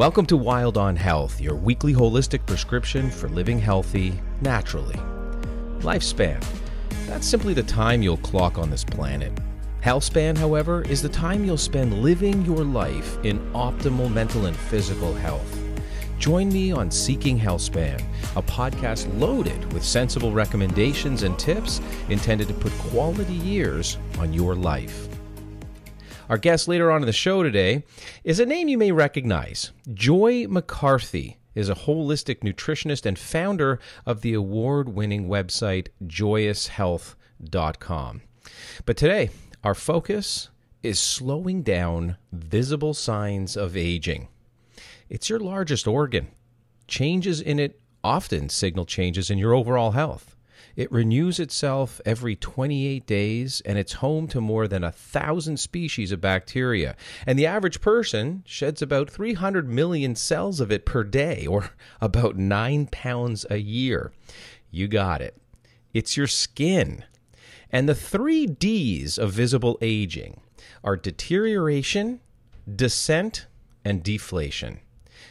Welcome to Wylde on Health, your weekly holistic prescription for living healthy naturally. Lifespan. That's simply the time you'll clock on this planet. Healthspan, however, is the time you'll spend living your life in optimal mental and physical health. Join me on Seeking Healthspan, a podcast loaded with sensible recommendations and tips intended to put quality years on your life. Our guest later on in the show today is a name you may recognize. Joy McCarthy is a holistic nutritionist and founder of the award winning website joyoushealth.com. But today, our focus is slowing down visible signs of aging. It's your largest organ. Changes in it often signal changes in your overall health. It renews itself every 28 days, and it's home to more than a thousand species of bacteria. And the average person sheds about 300 million cells of it per day, or about nine pounds a year. You got it. It's your skin. And the three D's of visible aging are deterioration, descent, and deflation.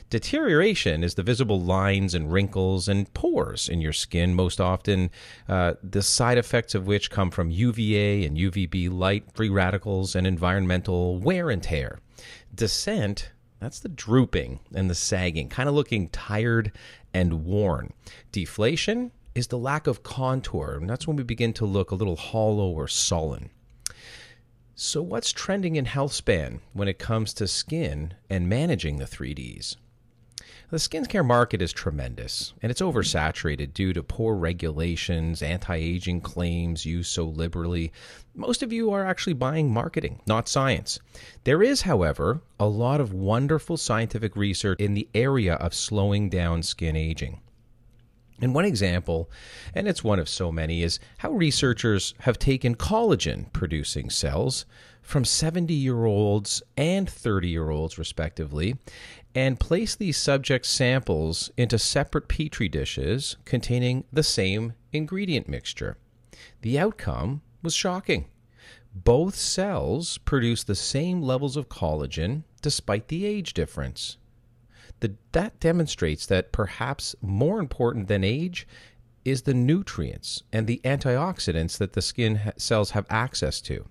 Deterioration is the visible lines and wrinkles and pores in your skin, most often, uh, the side effects of which come from UVA and UVB light, free radicals, and environmental wear and tear. Descent, that's the drooping and the sagging, kind of looking tired and worn. Deflation is the lack of contour, and that's when we begin to look a little hollow or sullen. So, what's trending in health span when it comes to skin and managing the 3Ds? The skincare market is tremendous, and it's oversaturated due to poor regulations, anti aging claims used so liberally. Most of you are actually buying marketing, not science. There is, however, a lot of wonderful scientific research in the area of slowing down skin aging. And one example, and it's one of so many, is how researchers have taken collagen producing cells from 70 year olds and 30 year olds, respectively, and placed these subject samples into separate petri dishes containing the same ingredient mixture. The outcome was shocking. Both cells produced the same levels of collagen despite the age difference. The, that demonstrates that perhaps more important than age is the nutrients and the antioxidants that the skin cells have access to.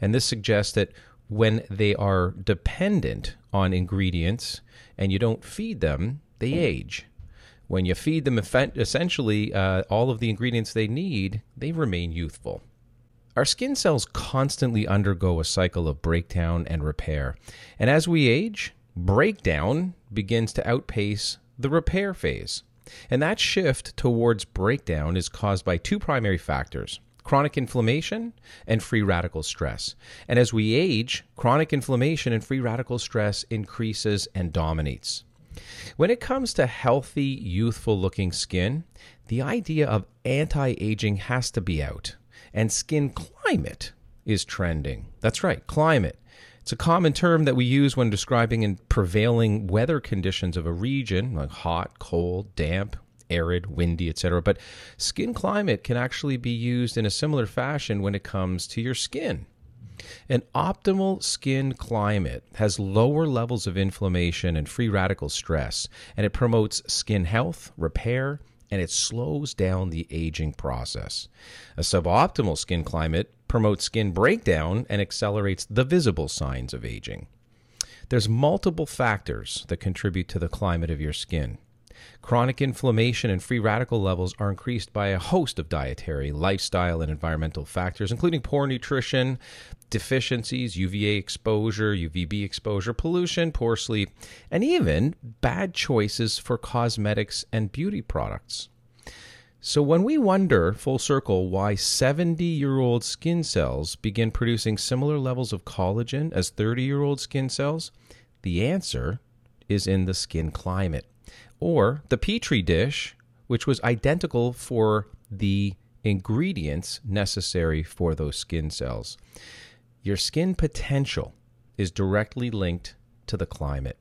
And this suggests that when they are dependent on ingredients and you don't feed them, they age. When you feed them essentially uh, all of the ingredients they need, they remain youthful. Our skin cells constantly undergo a cycle of breakdown and repair. And as we age, breakdown begins to outpace the repair phase. And that shift towards breakdown is caused by two primary factors chronic inflammation and free radical stress. And as we age, chronic inflammation and free radical stress increases and dominates. When it comes to healthy, youthful looking skin, the idea of anti aging has to be out, and skin climate is trending. That's right, climate. It's a common term that we use when describing in prevailing weather conditions of a region, like hot, cold, damp, arid, windy, etc. But skin climate can actually be used in a similar fashion when it comes to your skin. An optimal skin climate has lower levels of inflammation and free radical stress, and it promotes skin health, repair, and it slows down the aging process. A suboptimal skin climate promotes skin breakdown and accelerates the visible signs of aging. There's multiple factors that contribute to the climate of your skin. Chronic inflammation and free radical levels are increased by a host of dietary, lifestyle, and environmental factors, including poor nutrition, deficiencies, UVA exposure, UVB exposure, pollution, poor sleep, and even bad choices for cosmetics and beauty products. So, when we wonder, full circle, why 70 year old skin cells begin producing similar levels of collagen as 30 year old skin cells, the answer is in the skin climate or the petri dish, which was identical for the ingredients necessary for those skin cells. Your skin potential is directly linked to the climate.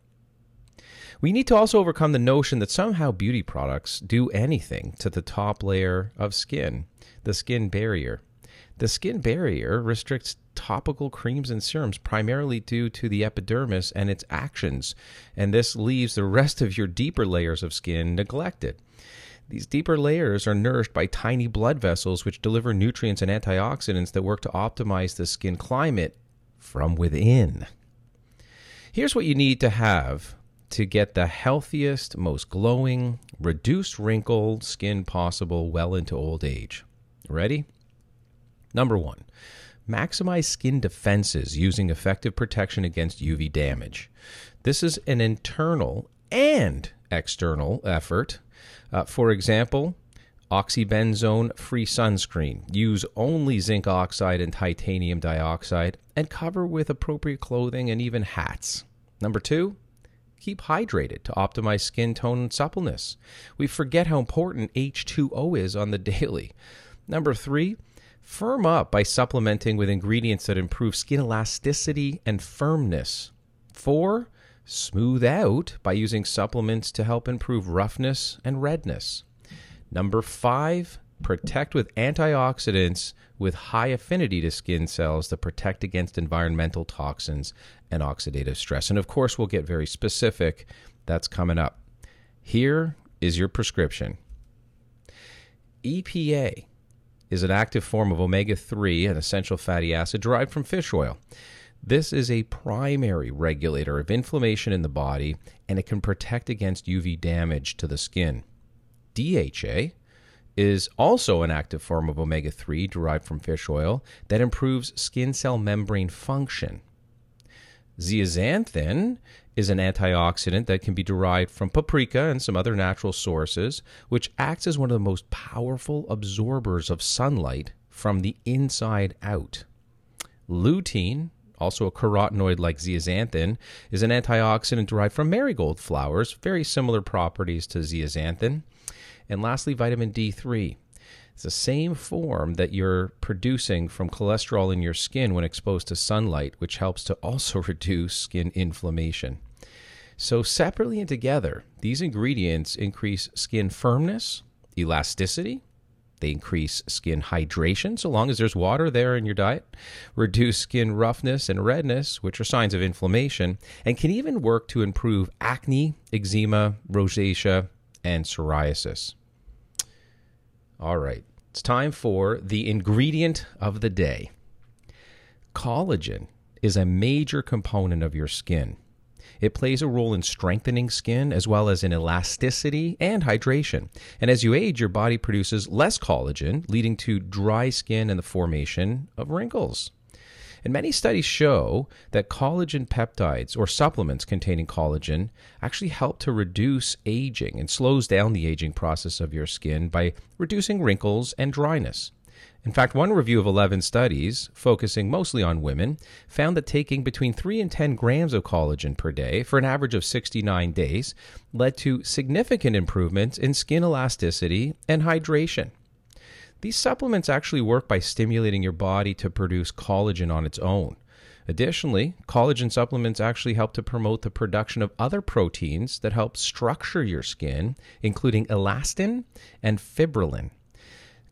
We need to also overcome the notion that somehow beauty products do anything to the top layer of skin, the skin barrier. The skin barrier restricts topical creams and serums primarily due to the epidermis and its actions, and this leaves the rest of your deeper layers of skin neglected. These deeper layers are nourished by tiny blood vessels which deliver nutrients and antioxidants that work to optimize the skin climate from within. Here's what you need to have to get the healthiest, most glowing, reduced wrinkle skin possible well into old age. Ready? Number one, maximize skin defenses using effective protection against UV damage. This is an internal and external effort uh, for example, oxybenzone free sunscreen. Use only zinc oxide and titanium dioxide and cover with appropriate clothing and even hats. Number two, keep hydrated to optimize skin tone and suppleness. We forget how important H2O is on the daily. Number three, firm up by supplementing with ingredients that improve skin elasticity and firmness. Four, Smooth out by using supplements to help improve roughness and redness. Number five, protect with antioxidants with high affinity to skin cells that protect against environmental toxins and oxidative stress. And of course, we'll get very specific. That's coming up. Here is your prescription EPA is an active form of omega 3, an essential fatty acid derived from fish oil. This is a primary regulator of inflammation in the body and it can protect against UV damage to the skin. DHA is also an active form of omega 3 derived from fish oil that improves skin cell membrane function. Zeaxanthin is an antioxidant that can be derived from paprika and some other natural sources, which acts as one of the most powerful absorbers of sunlight from the inside out. Lutein also a carotenoid like zeaxanthin, is an antioxidant derived from marigold flowers, very similar properties to zeaxanthin. And lastly, vitamin D3. It's the same form that you're producing from cholesterol in your skin when exposed to sunlight, which helps to also reduce skin inflammation. So, separately and together, these ingredients increase skin firmness, elasticity, they increase skin hydration, so long as there's water there in your diet, reduce skin roughness and redness, which are signs of inflammation, and can even work to improve acne, eczema, rosacea, and psoriasis. All right, it's time for the ingredient of the day. Collagen is a major component of your skin. It plays a role in strengthening skin as well as in elasticity and hydration. And as you age, your body produces less collagen, leading to dry skin and the formation of wrinkles. And many studies show that collagen peptides or supplements containing collagen actually help to reduce aging and slows down the aging process of your skin by reducing wrinkles and dryness. In fact, one review of 11 studies, focusing mostly on women, found that taking between 3 and 10 grams of collagen per day for an average of 69 days led to significant improvements in skin elasticity and hydration. These supplements actually work by stimulating your body to produce collagen on its own. Additionally, collagen supplements actually help to promote the production of other proteins that help structure your skin, including elastin and fibrillin.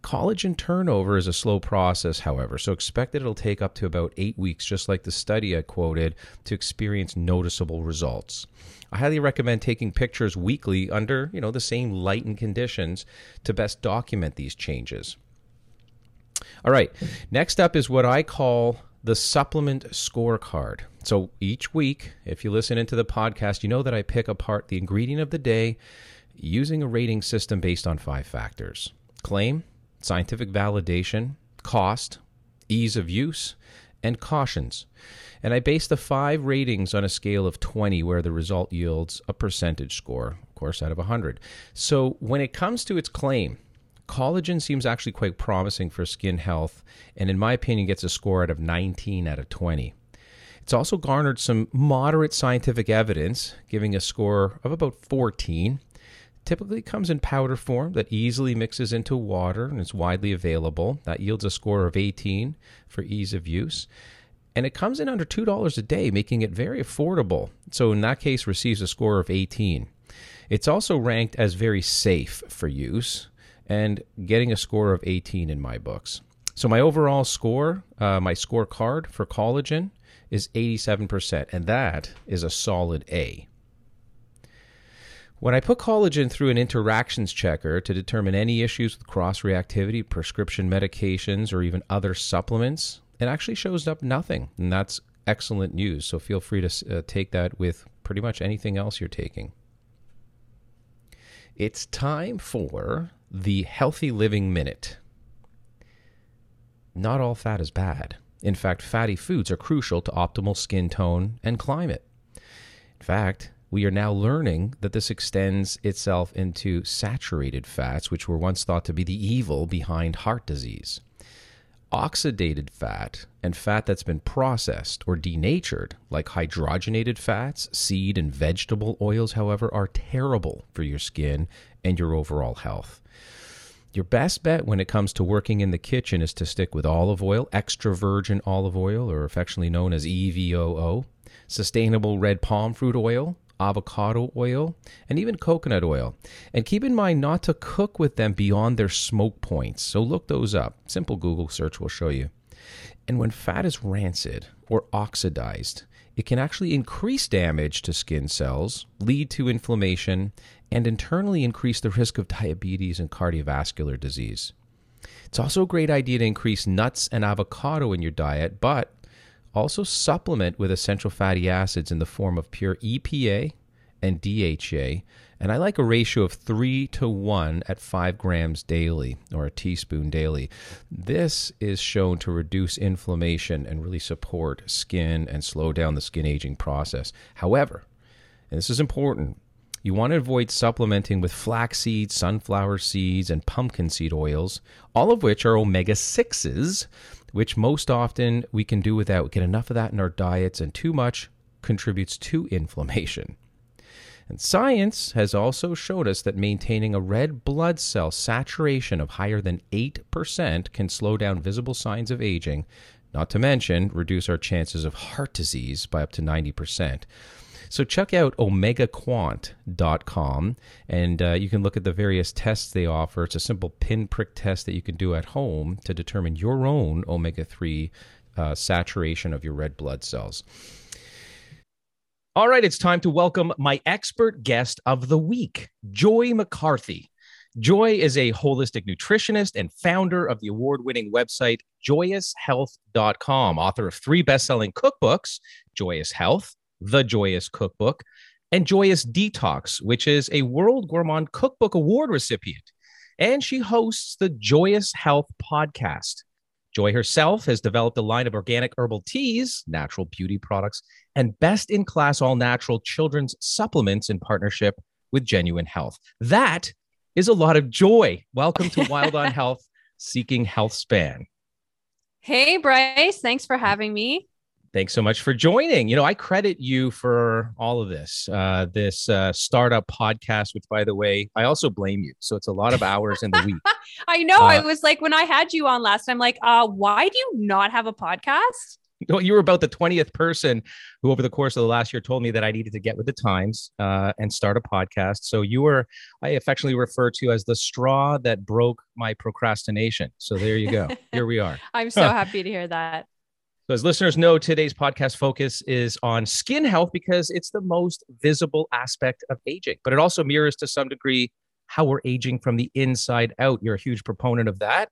Collagen turnover is a slow process, however, so expect that it'll take up to about eight weeks, just like the study I quoted, to experience noticeable results. I highly recommend taking pictures weekly under, you know, the same light and conditions to best document these changes. All right, next up is what I call the supplement scorecard. So each week, if you listen into the podcast, you know that I pick apart the ingredient of the day using a rating system based on five factors claim, scientific validation, cost, ease of use, and cautions. And I base the five ratings on a scale of 20, where the result yields a percentage score, of course, out of 100. So when it comes to its claim, collagen seems actually quite promising for skin health, and in my opinion, gets a score out of 19 out of 20. It's also garnered some moderate scientific evidence, giving a score of about 14 typically comes in powder form that easily mixes into water and is widely available. That yields a score of 18 for ease of use. And it comes in under $2 a day, making it very affordable. So, in that case, receives a score of 18. It's also ranked as very safe for use and getting a score of 18 in my books. So my overall score, uh, my scorecard for collagen is 87%, and that is a solid A. When I put collagen through an interactions checker to determine any issues with cross reactivity, prescription medications, or even other supplements, it actually shows up nothing. And that's excellent news. So feel free to uh, take that with pretty much anything else you're taking. It's time for the Healthy Living Minute. Not all fat is bad. In fact, fatty foods are crucial to optimal skin tone and climate. In fact, we are now learning that this extends itself into saturated fats, which were once thought to be the evil behind heart disease. Oxidated fat and fat that's been processed or denatured, like hydrogenated fats, seed, and vegetable oils, however, are terrible for your skin and your overall health. Your best bet when it comes to working in the kitchen is to stick with olive oil, extra virgin olive oil, or affectionately known as EVOO, sustainable red palm fruit oil, avocado oil, and even coconut oil. And keep in mind not to cook with them beyond their smoke points. So look those up. Simple Google search will show you. And when fat is rancid or oxidized, it can actually increase damage to skin cells, lead to inflammation, and internally increase the risk of diabetes and cardiovascular disease. It's also a great idea to increase nuts and avocado in your diet, but also supplement with essential fatty acids in the form of pure EPA and DHA. And I like a ratio of three to one at five grams daily or a teaspoon daily. This is shown to reduce inflammation and really support skin and slow down the skin aging process. However, and this is important, you want to avoid supplementing with flaxseed, sunflower seeds, and pumpkin seed oils, all of which are omega 6s, which most often we can do without. We get enough of that in our diets, and too much contributes to inflammation. And science has also showed us that maintaining a red blood cell saturation of higher than 8% can slow down visible signs of aging, not to mention reduce our chances of heart disease by up to 90%. So check out omegaquant.com and uh, you can look at the various tests they offer. It's a simple pinprick test that you can do at home to determine your own omega 3 uh, saturation of your red blood cells. All right, it's time to welcome my expert guest of the week, Joy McCarthy. Joy is a holistic nutritionist and founder of the award winning website joyoushealth.com, author of three best selling cookbooks Joyous Health, the Joyous Cookbook, and Joyous Detox, which is a World Gourmand Cookbook Award recipient. And she hosts the Joyous Health podcast. Joy herself has developed a line of organic herbal teas, natural beauty products, and best in class all natural children's supplements in partnership with Genuine Health. That is a lot of joy. Welcome to Wylde on Health, Seeking Health Span. Hey, Bryce. Thanks for having me. Thanks so much for joining. You know, I credit you for all of this, uh, this uh, startup podcast, which, by the way, I also blame you. So it's a lot of hours in the week. I know. Uh, I was like, when I had you on last time, I'm like, uh, why do you not have a podcast? Well, you were about the 20th person who, over the course of the last year, told me that I needed to get with the times uh, and start a podcast. So you were, I affectionately refer to as the straw that broke my procrastination. So there you go. Here we are. I'm so happy to hear that. So, as listeners know, today's podcast focus is on skin health because it's the most visible aspect of aging, but it also mirrors to some degree how we're aging from the inside out. You're a huge proponent of that.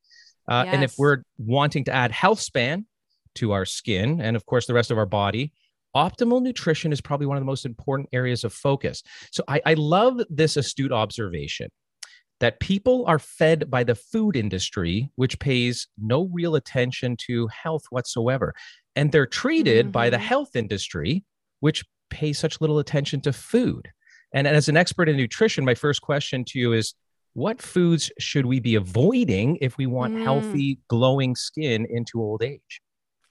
Uh, yes. And if we're wanting to add health span to our skin and, of course, the rest of our body, optimal nutrition is probably one of the most important areas of focus. So, I, I love this astute observation that people are fed by the food industry, which pays no real attention to health whatsoever. And they're treated mm-hmm. by the mm-hmm. health industry, which pays such little attention to food. And as an expert in nutrition, my first question to you is what foods should we be avoiding if we want mm. healthy, glowing skin into old age?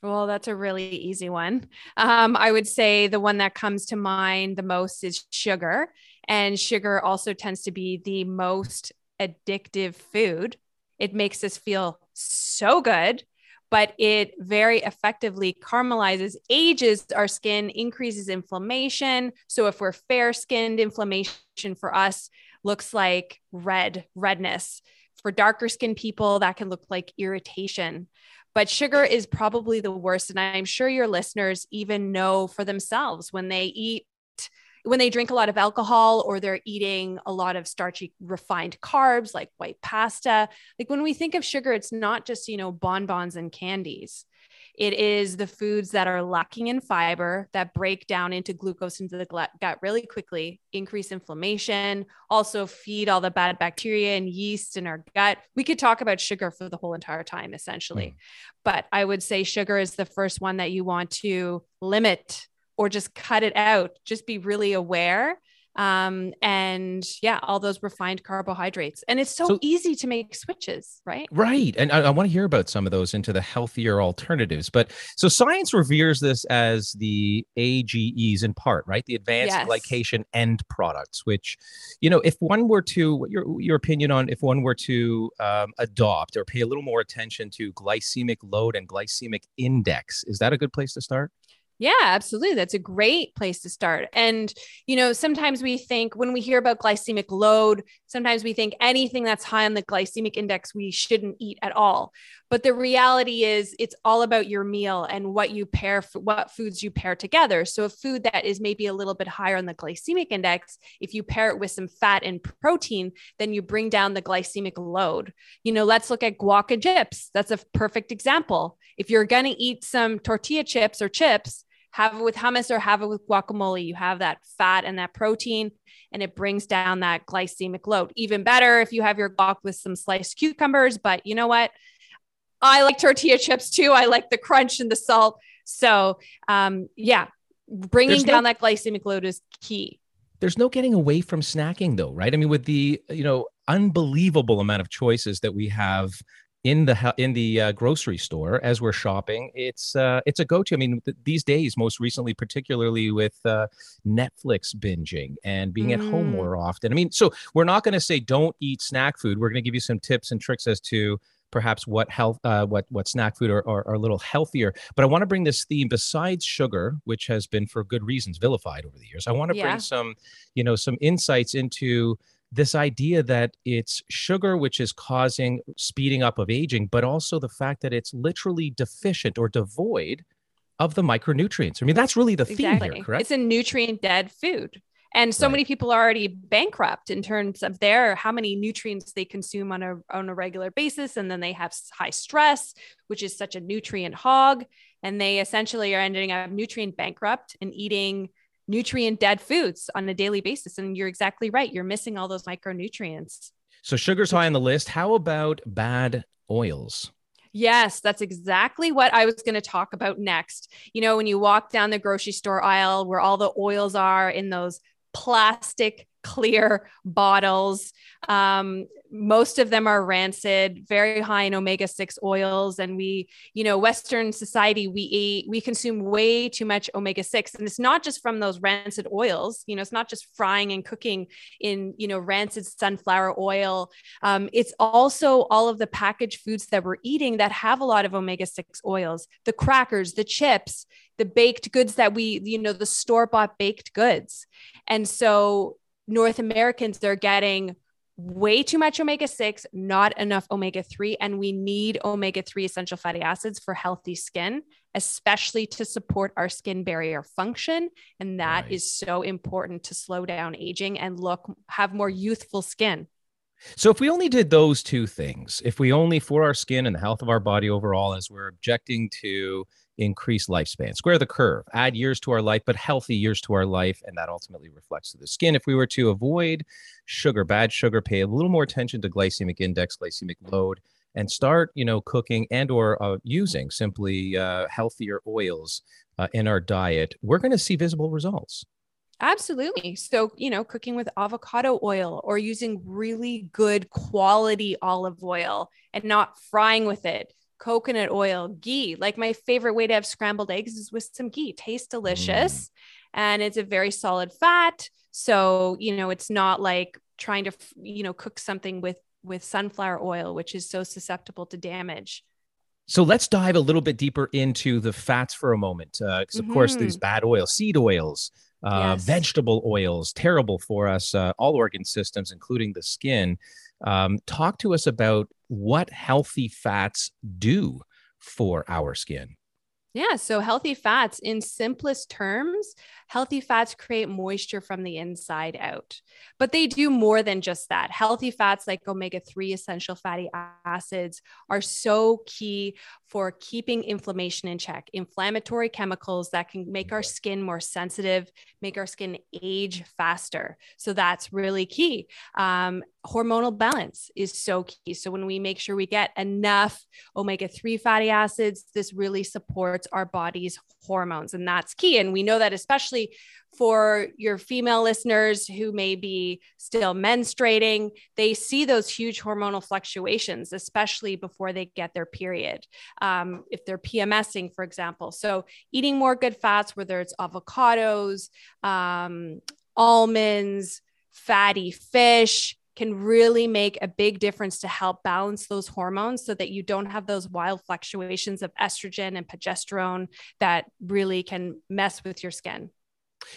Well, that's a really easy one. Um, I would say the one that comes to mind the most is sugar. And sugar also tends to be the most addictive food. It makes us feel so good, but it very effectively caramelizes, ages our skin, increases inflammation. So if we're fair skinned, inflammation for us looks like red, redness For darker skinned people, that can look like irritation. But sugar is probably the worst. And I'm sure your listeners even know for themselves when they eat when they drink a lot of alcohol or they're eating a lot of starchy refined carbs like white pasta like when we think of sugar it's not just you know bonbons and candies it is the foods that are lacking in fiber that break down into glucose into the gut really quickly, increase inflammation, also feed all the bad bacteria and yeast in our gut. We could talk about sugar for the whole entire time, essentially. Mm. But I would say sugar is the first one that you want to limit or just cut it out. Just be really aware um, and yeah, all those refined carbohydrates. And it's so, so easy to make switches, right? Right. And I, I want to hear about some of those into the healthier alternatives. But so science reveres this as the AGEs in part, right? The advanced yes. glycation end products, which, you know, if one were to, your, your opinion on if one were to um, adopt or pay a little more attention to glycemic load and glycemic index, is that a good place to start? Yeah, absolutely. That's a great place to start. And, you know, sometimes we think when we hear about glycemic load, sometimes we think anything that's high on the glycemic index, we shouldn't eat at all. But the reality is, it's all about your meal and what you pair, what foods you pair together. So, a food that is maybe a little bit higher on the glycemic index, if you pair it with some fat and protein, then you bring down the glycemic load. You know, let's look at guac and chips. That's a perfect example. If you're going to eat some tortilla chips or chips, have it with hummus or have it with guacamole. You have that fat and that protein, and it brings down that glycemic load. Even better if you have your guac with some sliced cucumbers. But you know what? I like tortilla chips too. I like the crunch and the salt. So, um, yeah, bringing down that glycemic load is key. There's no getting away from snacking, though, right? I mean, with the you know unbelievable amount of choices that we have in the in the uh, grocery store as we're shopping it's uh, it's a go-to i mean th- these days most recently particularly with uh, netflix binging and being mm. at home mm. more often i mean so we're not going to say don't eat snack food we're going to give you some tips and tricks as to perhaps what health uh, what what snack food are, are, are, a little healthier but i want to bring this theme besides sugar which has been for good reasons vilified over the years i want to yeah. bring some you know some insights into this idea that it's sugar which is causing speeding up of aging, but also the fact that it's literally deficient or devoid of the micronutrients. I mean, that's really the exactly. theme here, correct? It's a nutrient dead food. And so right. many people are already bankrupt in terms of their how many nutrients they consume on a on a regular basis. And then they have high stress, which is such a nutrient hog. And they essentially are ending up nutrient bankrupt and eating nutrient dead foods on a daily basis. And you're exactly right. You're missing all those micronutrients. So sugar's high on the list. How about bad oils? Yes, that's exactly what I was going to talk about next. You know, when you walk down the grocery store aisle where all the oils are in those plastic clear bottles. Um, most of them are rancid, very high in omega 6 oils. And we, you know, Western society, we eat, we consume way too much omega 6. And it's not just from those rancid oils, you know, it's not just frying and cooking in, you know, rancid sunflower oil. Um, it's also all of the packaged foods that we're eating that have a lot of omega 6 oils, the crackers, the chips, the baked goods that we, you know, the store bought baked goods. And so North Americans are getting way too much omega 6, not enough omega 3. And we need omega 3 essential fatty acids for healthy skin, especially to support our skin barrier function. And that right. is so important to slow down aging and look, have more youthful skin. So, if we only did those two things, if we only for our skin and the health of our body overall, as we're objecting to increase lifespan, square the curve, add years to our life, but healthy years to our life. And that ultimately reflects to the skin. If we were to avoid sugar, bad sugar, pay a little more attention to glycemic index, glycemic load, and start, you know, cooking and or uh, using simply uh, healthier oils uh, in our diet, we're going to see visible results. Absolutely. So, you know, cooking with avocado oil or using really good quality olive oil and not frying with it coconut oil, ghee. Like my favorite way to have scrambled eggs is with some ghee. Tastes delicious. Mm. And it's a very solid fat. So, you know, it's not like trying to, you know, cook something with with sunflower oil, which is so susceptible to damage. So let's dive a little bit deeper into the fats for a moment, because uh, of mm-hmm. course these bad oils, seed oils, uh, yes. vegetable oils, terrible for us, uh, all organ systems, including the skin. Um, talk to us about what healthy fats do for our skin. Yeah. So, healthy fats, in simplest terms, healthy fats create moisture from the inside out. But they do more than just that. Healthy fats, like omega 3 essential fatty acids, are so key for keeping inflammation in check. Inflammatory chemicals that can make our skin more sensitive, make our skin age faster. So, that's really key. Um, hormonal balance is so key. So, when we make sure we get enough omega 3 fatty acids, this really supports our body's hormones. And that's key. And we know that, especially for your female listeners who may be still menstruating, they see those huge hormonal fluctuations, especially before they get their period. Um, if they're PMSing, for example. So, eating more good fats, whether it's avocados, um, almonds, fatty fish, can really make a big difference to help balance those hormones so that you don't have those wild fluctuations of estrogen and progesterone that really can mess with your skin.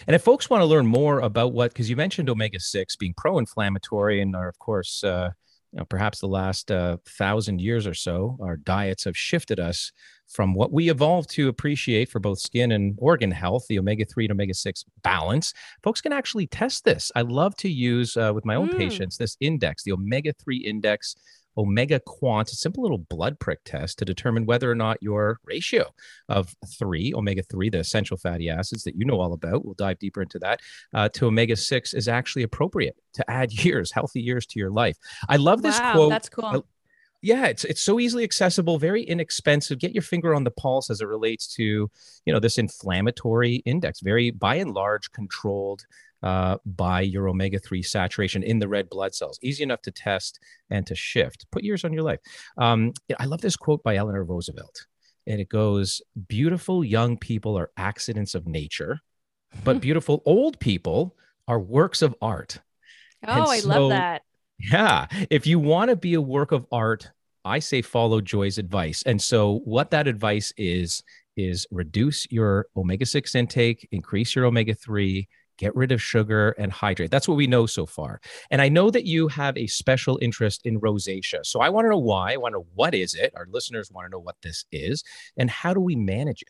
And if folks want to learn more about what, because you mentioned omega 6 being pro inflammatory and are, of course, uh, you know, perhaps the last uh, thousand years or so, our diets have shifted us from what we evolved to appreciate for both skin and organ health, the omega 3 and omega 6 balance. Folks can actually test this. I love to use uh, with my own mm. patients this index, the omega 3 index Omega Quant, a simple little blood prick test to determine whether or not your ratio of three, omega 3, the essential fatty acids that you know all about, we'll dive deeper into that, uh, to omega 6 is actually appropriate to add years, healthy years to your life. I love this wow, quote. That's cool. I, yeah it's it's so easily accessible very inexpensive get your finger on the pulse as it relates to you know this inflammatory index very by and large controlled uh, by your omega 3 saturation in the red blood cells. Easy enough to test and to shift. Put years on your life. Um, I love this quote by Eleanor Roosevelt. And it goes Beautiful young people are accidents of nature, but beautiful old people are works of art. Oh, I love that. Yeah. If you want to be a work of art, I say follow Joy's advice. And so, what that advice is, is reduce your omega 6 intake, increase your omega 3, get rid of sugar and hydrate. That's what we know so far. And I know that you have a special interest in rosacea. So I want to know why. I want to know what is it? Our listeners want to know what this is and how do we manage it?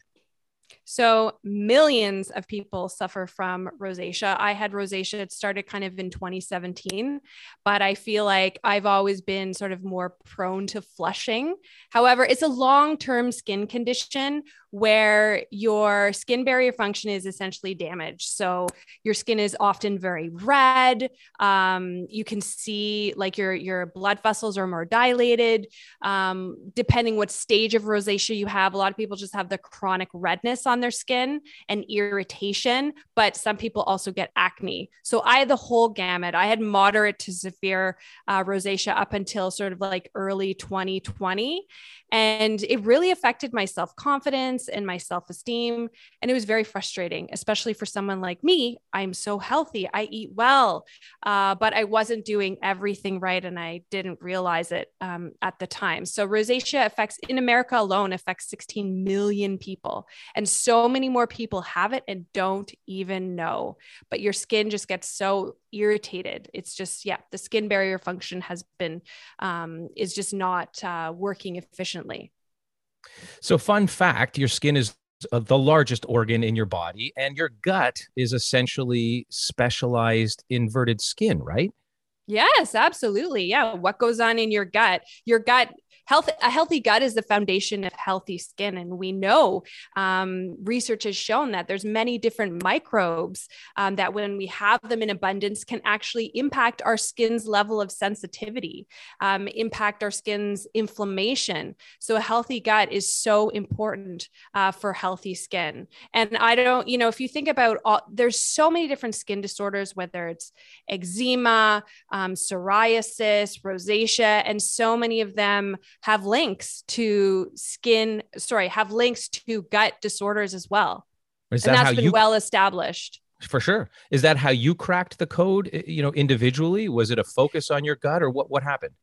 So, millions of people suffer from rosacea. I had rosacea, it started kind of in 2017, but I feel like I've always been sort of more prone to flushing. However, it's a long term skin condition where your skin barrier function is essentially damaged. So your skin is often very red. Um, you can see like your your blood vessels are more dilated. Um, depending what stage of rosacea you have, a lot of people just have the chronic redness on their skin and irritation, but some people also get acne. So I had the whole gamut. I had moderate to severe uh, rosacea up until sort of like early 2020. And it really affected my self confidence and my self esteem. And it was very frustrating, especially for someone like me. I'm so healthy, I eat well, uh, but I wasn't doing everything right. And I didn't realize it um, at the time. So, rosacea affects in America alone, affects 16 million people. And so many more people have it and don't even know. But your skin just gets so irritated. It's just, yeah, the skin barrier function has been, um, is just not uh, working efficiently. So, fun fact your skin is uh, the largest organ in your body, and your gut is essentially specialized inverted skin, right? Yes, absolutely. Yeah. What goes on in your gut? Your gut health a healthy gut is the foundation of healthy skin and we know um, research has shown that there's many different microbes um, that when we have them in abundance can actually impact our skin's level of sensitivity um, impact our skin's inflammation. So a healthy gut is so important uh, for healthy skin. And i don't you know if you think about all there's so many different skin disorders whether it's eczema um, psoriasis rosacea and so many of them have links to skin, sorry, have links to gut disorders as well. Is and that that's been you, well established. For sure. Is that how you cracked the code, you know, individually? Was it a focus on your gut or what what happened?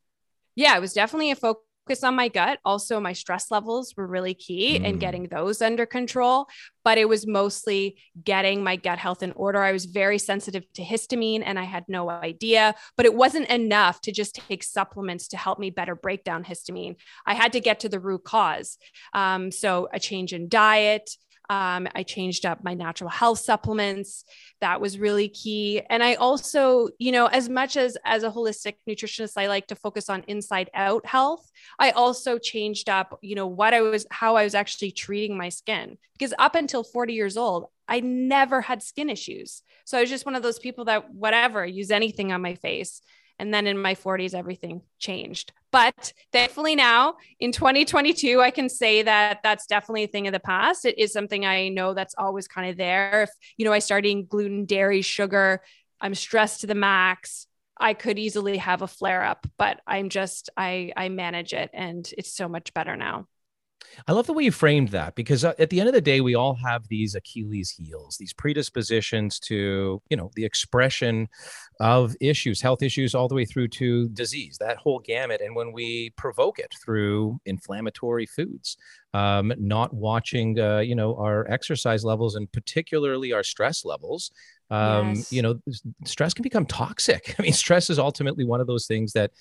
Yeah, it was definitely a focus focus on my gut. Also, my stress levels were really key Mm. in getting those under control. But it was mostly getting my gut health in order. I was very sensitive to histamine and I had no idea, but it wasn't enough to just take supplements to help me better break down histamine. I had to get to the root cause. Um, so, a change in diet. Um, I changed up my natural health supplements. That was really key. And I also, you know, as much as as a holistic nutritionist, I like to focus on inside out health. I also changed up, you know, what I was, how I was actually treating my skin. Because up until 40 years old, I never had skin issues. So I was just one of those people that whatever, use anything on my face. And then in my 40s, everything changed. But thankfully, now in 2022, I can say that that's definitely a thing of the past. It is something I know that's always kind of there. If, you know, I start eating gluten, dairy, sugar, I'm stressed to the max. I could easily have a flare up, but I'm just, I, I manage it and it's so much better now. I love the way you framed that because uh, at the end of the day, we all have these Achilles heels, these predispositions to, you know, the expression of issues, health issues, all the way through to disease, that whole gamut. And when we provoke it through inflammatory foods, um, not watching, uh, you know, our exercise levels and particularly our stress levels, um, Yes. you know, stress can become toxic. I mean, stress is ultimately one of those things that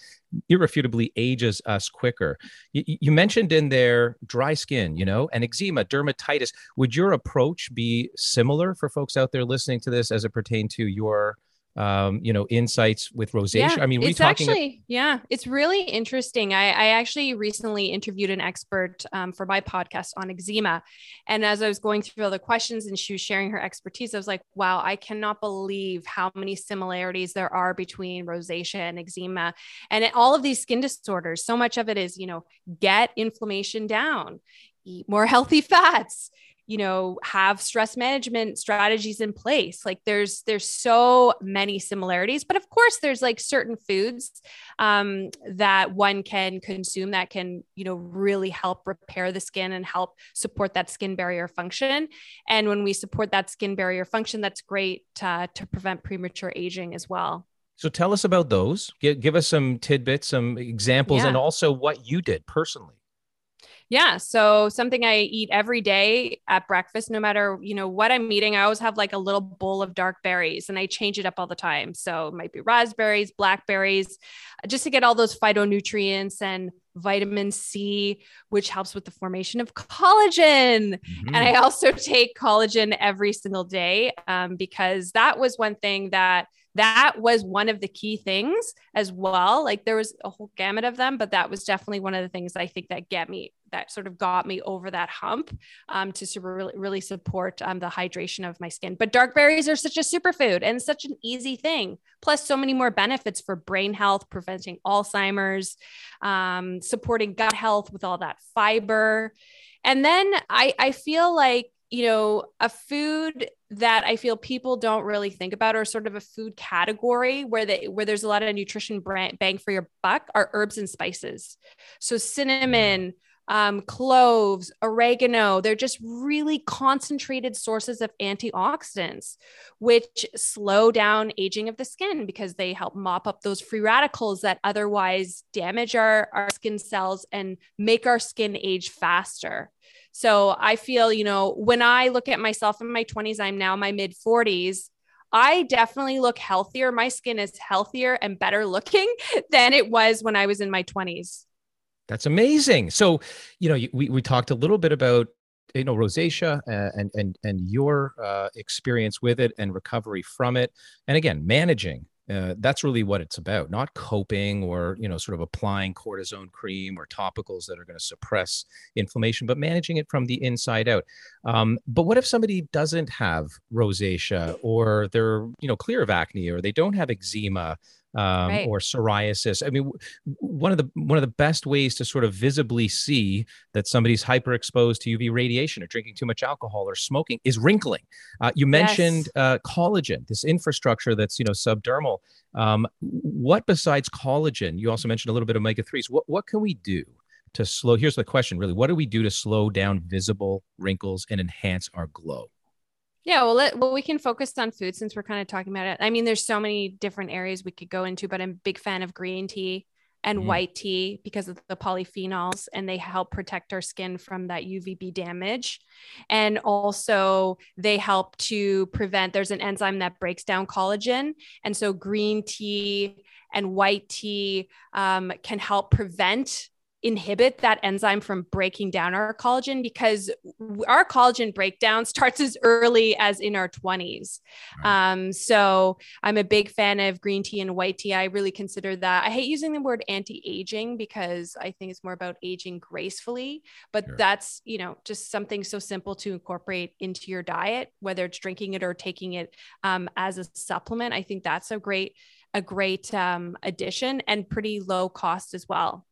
irrefutably ages us quicker. You, you mentioned in there dry skin, you know, and eczema, dermatitis. Would your approach be similar for folks out there listening to this as it pertained to your, um, you know, insights with rosacea? I mean, we talking? actually yeah, it's really interesting. I, I actually recently interviewed an expert um, for my podcast on eczema, and as I was going through all the questions and she was sharing her expertise, I was like, wow, I cannot believe how many similarities there are between rosacea and eczema, and all of these skin disorders. So much of it is you know get inflammation down, eat more healthy fats you know have stress management strategies in place like there's there's so many similarities but of course there's like certain foods um, that one can consume that can you know really help repair the skin and help support that skin barrier function and when we support that skin barrier function that's great uh, to prevent premature aging as well So tell us about those. Give, give us some tidbits, some examples, and also what you did personally. Yeah. So something I eat every day at breakfast, no matter, you know, what I'm eating, I always have like a little bowl of dark berries and I change it up all the time. So it might be raspberries, blackberries, just to get all those phytonutrients and vitamin C, which helps with the formation of collagen. Mhm. And I also take collagen every single day um, because that was one thing that that was one of the key things as well. Like there was a whole gamut of them, but that was definitely one of the things I think that get me that sort of got me over that hump um, to really, really support um, the hydration of my skin. But dark berries are such a superfood and such an easy thing. Plus, so many more benefits for brain health, preventing Alzheimer's, um, supporting gut health with all that fiber. And then I, I feel like, you know, a food that I feel people don't really think about or sort of a food category where they where there's a lot of nutrition brand, bang for your buck are herbs and spices. So cinnamon, um, cloves, oregano, they're just really concentrated sources of antioxidants, which slow down aging of the skin because they help mop up those free radicals that otherwise damage our, our skin cells and make our skin age faster. So I feel, you know, when I look at myself in my 20s, I'm now my mid 40s. I definitely look healthier. My skin is healthier and better looking than it was when I was in my 20s. That's amazing. So, you know, we, we talked a little bit about, you know, rosacea uh, and, and, and your uh, experience with it and recovery from it. And again, managing, uh, that's really what it's about, not coping or, you know, sort of applying cortisone cream or topicals that are going to suppress inflammation, but managing it from the inside out. Um, but what if somebody doesn't have rosacea or they're, you know, clear of acne or they don't have eczema? Um, Right. or psoriasis. I mean, one of the one of the best ways to sort of visibly see that somebody's hyperexposed to UV radiation or drinking too much alcohol or smoking is wrinkling. Uh, you mentioned uh, collagen, this infrastructure that's you know subdermal. Um, what besides collagen? You also mentioned a little bit of omega threes. What what can we do to slow? Here's the question: really, what do we do to slow down visible wrinkles and enhance our glow? Yeah, well, let, well, we can focus on food since we're kind of talking about it. I mean, there's so many different areas we could go into, but I'm a big fan of green tea and mm. white tea because of the polyphenols and they help protect our skin from that UVB damage. And also, they help to prevent there's an enzyme that breaks down collagen. And so, green tea and white tea um, can help prevent inhibit that enzyme from breaking down our collagen because our collagen breakdown starts as early as in our 20s. Right. Um, so I'm a big fan of green tea and white tea. I really consider that. I hate using the word anti-aging because I think it's more about aging gracefully, but sure. that's, you know, just something so simple to incorporate into your diet, whether it's drinking it or taking it um, as a supplement. I think that's a great a great um, addition and pretty low cost as well.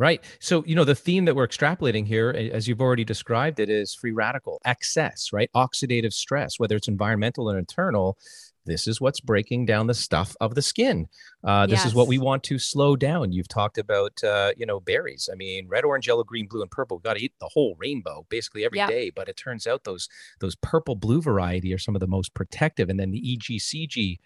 Right. So, you know, the theme that we're extrapolating here, as you've already described it, is free radical excess, right? Oxidative stress, whether it's environmental or internal. This is what's breaking down the stuff of the skin. Uh, this yes. is what we want to slow down. You've talked about, uh, you know, berries. I mean, red, orange, yellow, green, blue, and purple. We Got to eat the whole rainbow basically every day. But it turns out those those purple blue variety are some of the most protective. And then the EGCG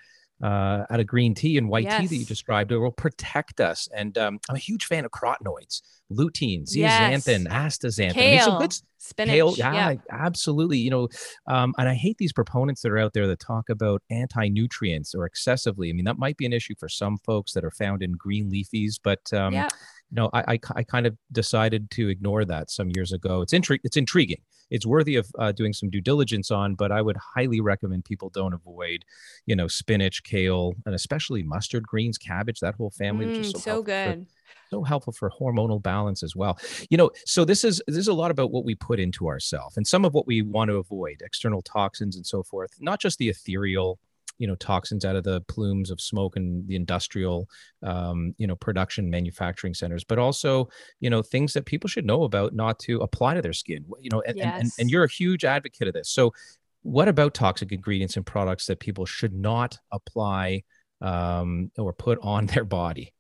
uh, out of green tea and white yes. tea that you described it will protect us. And um, I'm a huge fan of carotenoids, lutein, zeaxanthin, yes. astaxanthin. Kale, good, spinach. Kale, yeah, yeah, absolutely. You know, um, and I hate these proponents that are out there that talk about anti-nutrients or excessively. I mean, that might be an issue for some folks that are found in green leafies, but um, yeah. you know, I, I, I kind of decided to ignore that some years ago. It's intri- it's intriguing it's worthy of uh, doing some due diligence on. But I would highly recommend people don't avoid, you know, spinach, kale, and especially mustard greens, cabbage, that whole family, mm, which is so, so good. For, so helpful for hormonal balance as well. You know, so this is this is a lot about what we put into ourselves and some of what we want to avoid, external toxins and so forth. Not just the ethereal you know toxins out of the plumes of smoke and the industrial um, you know production manufacturing centers but also you know things that people should know about not to apply to their skin you know and, yes. and, and you're a huge advocate of this so what about toxic ingredients and products that people should not apply um, or put on their body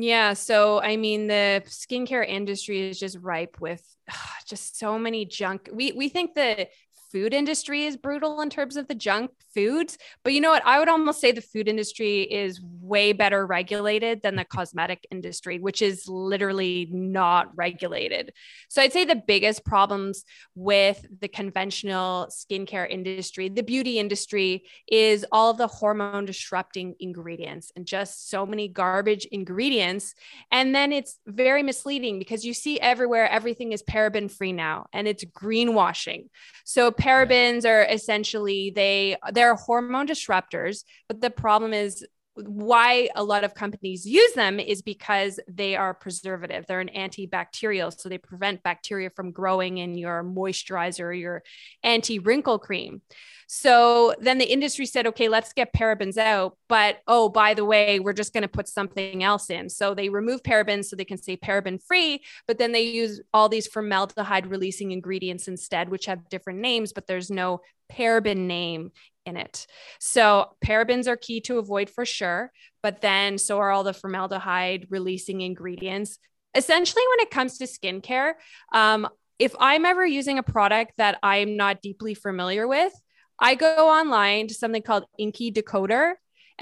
yeah. So, I mean, the skincare industry is just ripe with ugh, just so many junk. We, we think that food industry is brutal in terms of the junk foods. But you know what? I would almost say the food industry is way better regulated than the mm-hmm. cosmetic industry, which is literally not regulated. So I'd say the biggest problems with the conventional skincare industry, the beauty industry, is all of the hormone disrupting ingredients and just so many garbage ingredients. And then it's very misleading because you see everywhere everything is paraben free now and it's greenwashing. So parabens are essentially they they're hormone disruptors, but the problem is why a lot of companies use them is because they are preservative. They're an antibacterial, so they prevent bacteria from growing in your moisturizer, or your anti wrinkle cream. So then the industry said, okay, let's get parabens out. But oh, by the way, we're just going to put something else in. So they remove parabens so they can say paraben free, but then they use all these formaldehyde releasing ingredients instead, which have different names, but there's no paraben name in it. So parabens are key to avoid for sure, but then so are all the formaldehyde releasing ingredients. Essentially, when it comes to skincare, um, if I'm ever using a product that I'm not deeply familiar with, I go online to something called INCIDecoder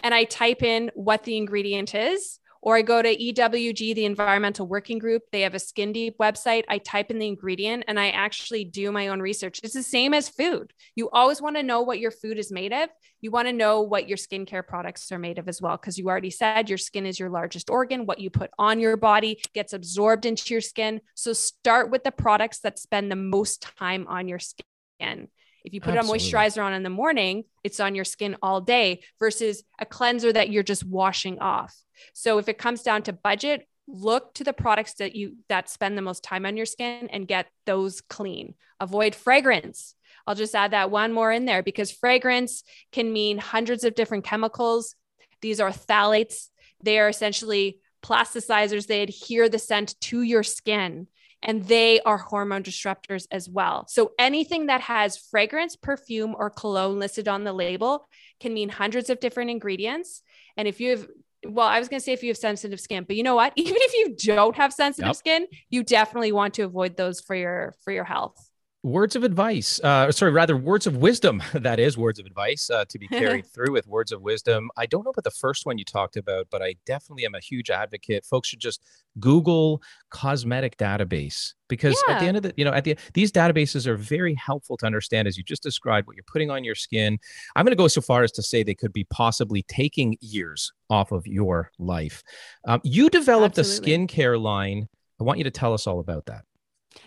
and I type in what the ingredient is. Or I go to EWG, the Environmental Working Group. They have a Skin Deep website. I type in the ingredient and I actually do my own research. It's the same as food. You always want to know what your food is made of. You want to know what your skincare products are made of as well, because you already said your skin is your largest organ. What you put on your body gets absorbed into your skin. So start with the products that spend the most time on your skin. If you put Absolutely. a moisturizer on in the morning, it's on your skin all day versus a cleanser that you're just washing off. So if it comes down to budget, look to the products that you that spend the most time on your skin and get those clean. Avoid fragrance. I'll just add that one more in there because fragrance can mean hundreds of different chemicals. These are phthalates. They are essentially plasticizers. They adhere the scent to your skin and they are hormone disruptors as well. So anything that has fragrance, perfume, or cologne listed on the label can mean hundreds of different ingredients. And if you have well, I was going to say if you have sensitive skin, but you know what? Even if you don't have sensitive yep. skin, you definitely want to avoid those for your for your health. Words of advice uh, sorry rather words of wisdom that is words of advice uh, to be carried through with words of wisdom. I don't know about the first one you talked about but i definitely am a huge advocate. Folks should just google cosmetic database because yeah. at the end of the you know at the these databases are very helpful to understand as you just described what you're putting on your skin. I'm going to go so far as to say they could be possibly taking years off of your life. Um, you developed Absolutely. a skincare line. I want you to tell us all about that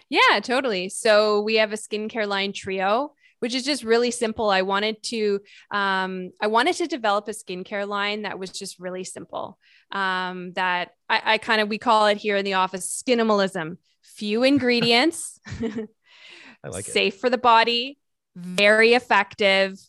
yeah, totally. So we have a skincare line trio which is just really simple. I wanted to um, I wanted to develop a skincare line that was just really simple. Um, that I, I kind of we call it here in the office skinimalism. Few ingredients, like safe it. for the body, very effective,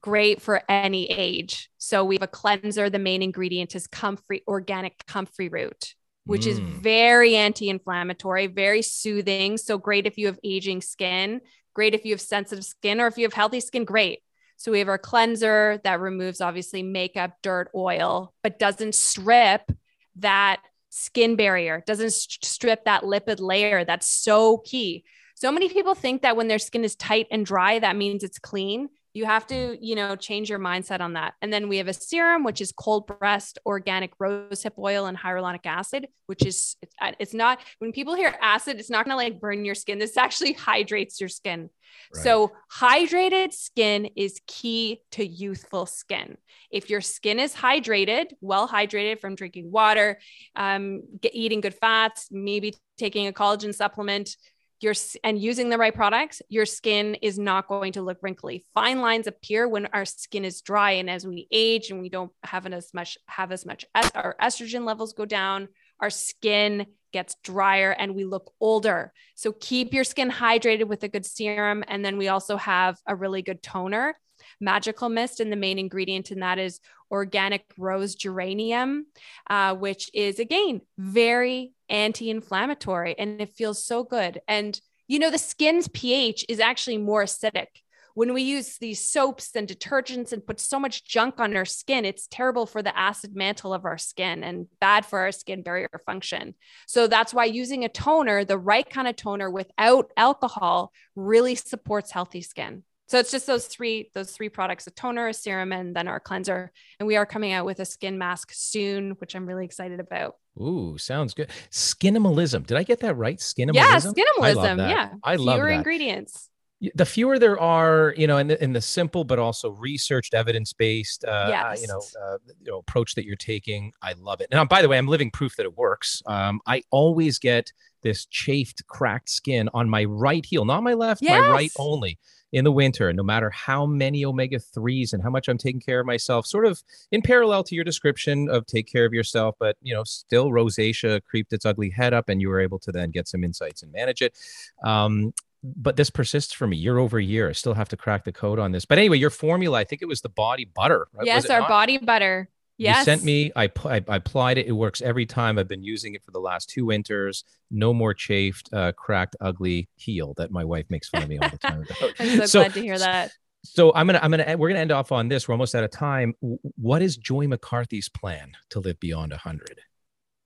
great for any age. So we have a cleanser. The main ingredient is comfrey organic comfrey root which mm. is very anti inflammatory, very soothing. So great if you have aging skin, great if you have sensitive skin, or if you have healthy skin, great. So we have our cleanser that removes obviously makeup, dirt, oil, but doesn't strip that skin barrier, doesn't strip that lipid layer. That's so key. So many people think that when their skin is tight and dry, that means it's clean you have to you know change your mindset on that. And then we have a serum which is cold pressed organic rosehip oil and hyaluronic acid which is it's, it's not when people hear acid it's not going to like burn your skin. This actually hydrates your skin. Right. so hydrated skin is key to youthful skin. If your skin is hydrated well hydrated from drinking water um, get, eating good fats maybe taking a collagen supplement your and using the right products, your skin is not going to look wrinkly. Fine lines appear when our skin is dry, and as we age and we don't have as much have as much our estrogen levels go down, our skin gets drier and we look older. So keep your skin hydrated with a good serum, and then we also have a really good toner magical mist and the main ingredient in that is organic rose geranium uh, which is again very anti-inflammatory and it feels so good and you know the skin's ph is actually more acidic when we use these soaps and detergents and put so much junk on our skin, it's terrible for the acid mantle of our skin and bad for our skin barrier function. So that's why using a toner, the right kind of toner without alcohol, really supports healthy skin. So it's just those three those three products: a toner, a serum, and then our cleanser. And we are coming out with a skin mask soon, which I'm really excited about. Ooh, sounds good. Skinimalism. Did I get that right? Skinimalism. Yeah, skinimalism. I yeah, I love it. fewer that. ingredients. The fewer there are, you know, in the, in the simple but also researched, evidence based, uh, yes. you know, uh, you know, approach that you're taking, I love it. Now, by the way, I'm living proof that it works. Um, I always get this chafed, cracked skin on my right heel, not my left, yes. my right only in the winter, no matter how many omega 3s and how much I'm taking care of myself, sort of in parallel to your description of take care of yourself, but you know, still rosacea creeped its ugly head up, and you were able to then get some insights and manage it. Um, but this persists for me year over year. I still have to crack the code on this. But anyway, your formula, I think it was the body butter. Right? Yes, our not? body butter. Yes. You sent me, I, I, I, applied it. It works every time. I've been using it for the last two winters. No more chafed, uh, cracked, ugly heel that my wife makes fun of me all the time. I'm so, so, glad to hear that. So I'm gonna I'm gonna we're gonna end off on this. We're almost out of time. What is Joy McCarthy's plan to live beyond hundred?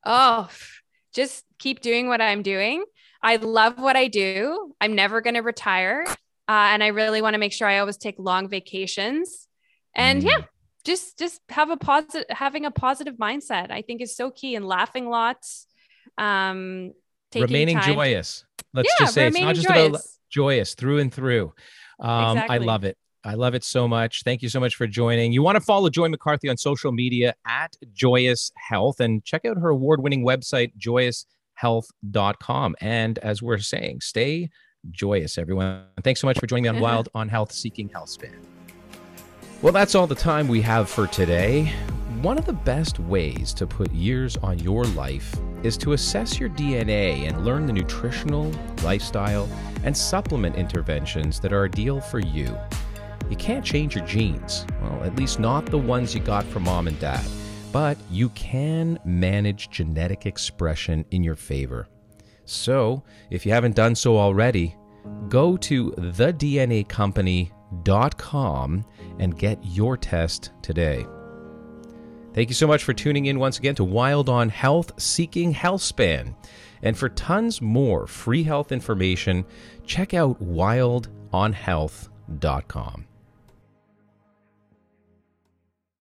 Oh, just keep doing what I'm doing. I love what I do. I'm never gonna retire, uh, and I really want to make sure I always take long vacations. And mm. yeah, just just have a positive having a positive mindset i think is so key and laughing lots um remaining time. joyous let's yeah, just say it's not just joyous. about joyous through and through um exactly. i love it I love it so much. Thank you so much for joining. You want to follow Joy McCarthy on social media at Joyous Health and check out her award winning website, joyoushealth.com. And as we're saying, stay joyous, everyone. Thanks so much for joining me on Wylde on Health Seeking Health Span. Well, that's all the time we have for today. One of the best ways to put years on your life is to assess your DNA and learn the nutritional, lifestyle, and supplement interventions that are ideal for you. You can't change your genes, well, at least not the ones you got from mom and dad, but you can manage genetic expression in your favor. So, if you haven't done so already, go to thednacompany.com and get your test today. Thank you so much for tuning in once again to Wylde on Health Seeking Healthspan. And for tons more free health information, check out wyldeonhealth.com.